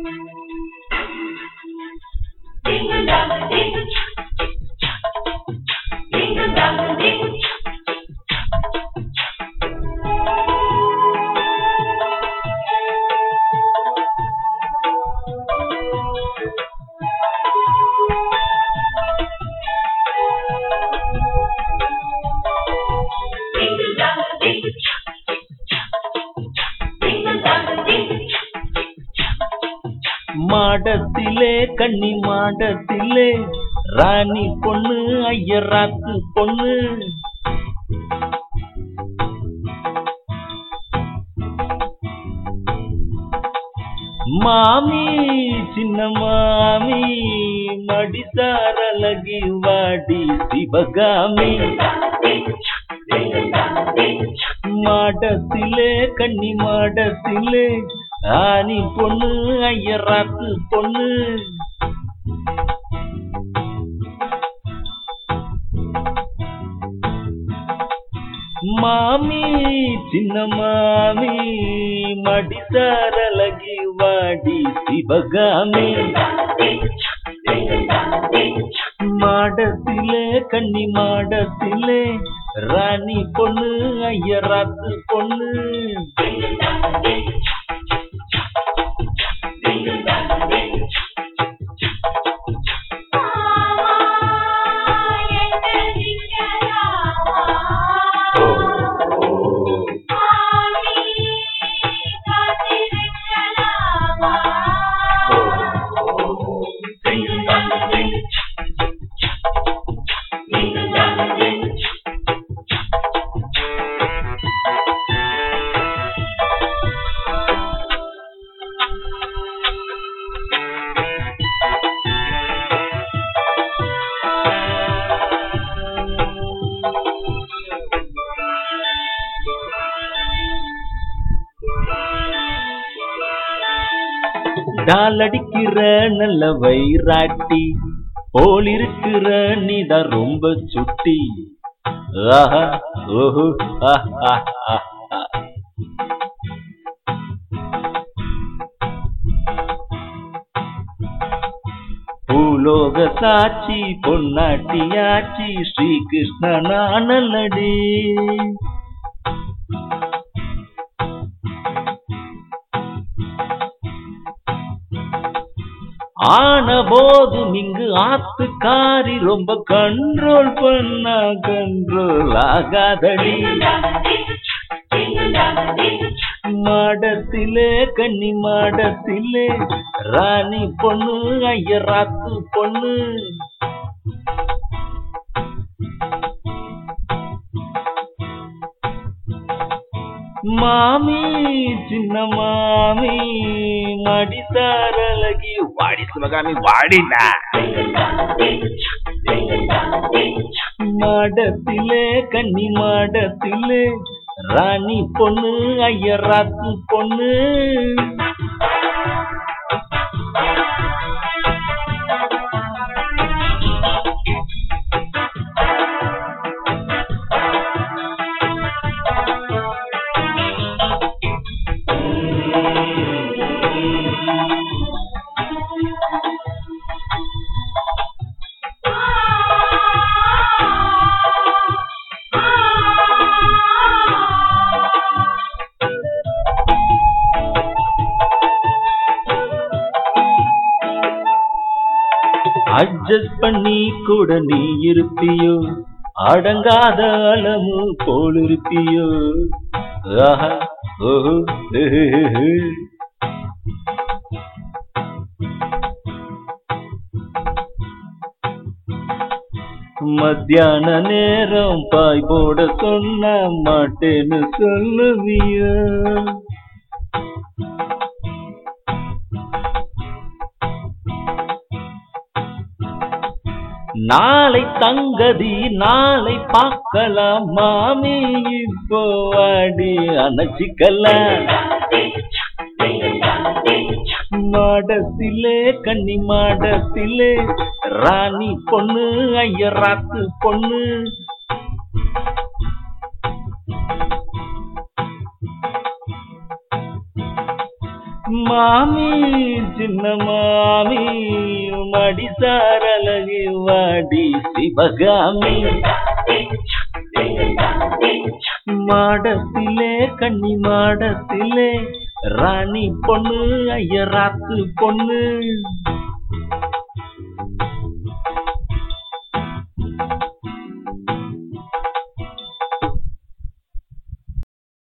Ding a dong, ding a ding a dong, ding. மாடத்திலே கன்னி மாடத்திலே ராணி பொண்ணு ஐயராத்து பொண்ணு. மாமி சின்ன மாமி மடிசாரலகி வாடி சிவகாமி. மாடத்திலே கன்னி மாடத்திலே ஆனி பொண்ணு ஐயராத்து பொண்ணு. மாமி சின்ன மாமி மடிசாரலகி வாடி சிவகாமி. மாடத்திலே கன்னி மாடத்திலே ராணி பொண்ணு ஐயராத்து பொண்ணு. டாலடிக்கிற நல்ல வைராட்டி போல் இருக்கிற நீதா ரொம்ப சுட்டி. ஆஹா ஓஹோ ஆஹா பூலோக சாட்சி பொன்னாட்டியாச்சி ஸ்ரீகிருஷ்ண நானல்லடி. ஆன போதும் இங்கு ஆத்துக்காரி ரொம்ப கண்ட்ரோல் பண்ணா கண்ட்ரோல் ஆகாதடி. மாடத்திலே கன்னி மாடத்திலே ராணி பொண்ணு ஐயராத்து பொண்ணு. மாமி சின்ன மாமி மடிசாரலகி. வாடி சிவகாமி வாடினா மாடத்திலே கன்னி மாடத்திலே ராணி பொண்ணு ஐயராத்து பொண்ணு. அட்ஜஸ்ட் பண்ணி கூட நீ இருப்பியோ? அடங்காத அளவு போல் இருப்பியோ? ஆஹா ஓஹோ மத்தியான நேரம் பாய் போட சொன்ன மாட்டேன்னு சொல்லுவியா? நாளை தங்கதி நாளை பார்க்கலாம் மாமி இப்போ அடி அணைச்சிக்கலாம் மாடத்திலே கன்னி மாடத்திலே ராணி பொண்ணு ஐயராத்து பொண்ணு மாமி சின்ன மாமி மடி சாரலகு வாடி சிவகாமி. மாடத்திலே கண்ணி மாடத்திலே ராணி பொண்ணு ஐயராத்து பொண்ணு.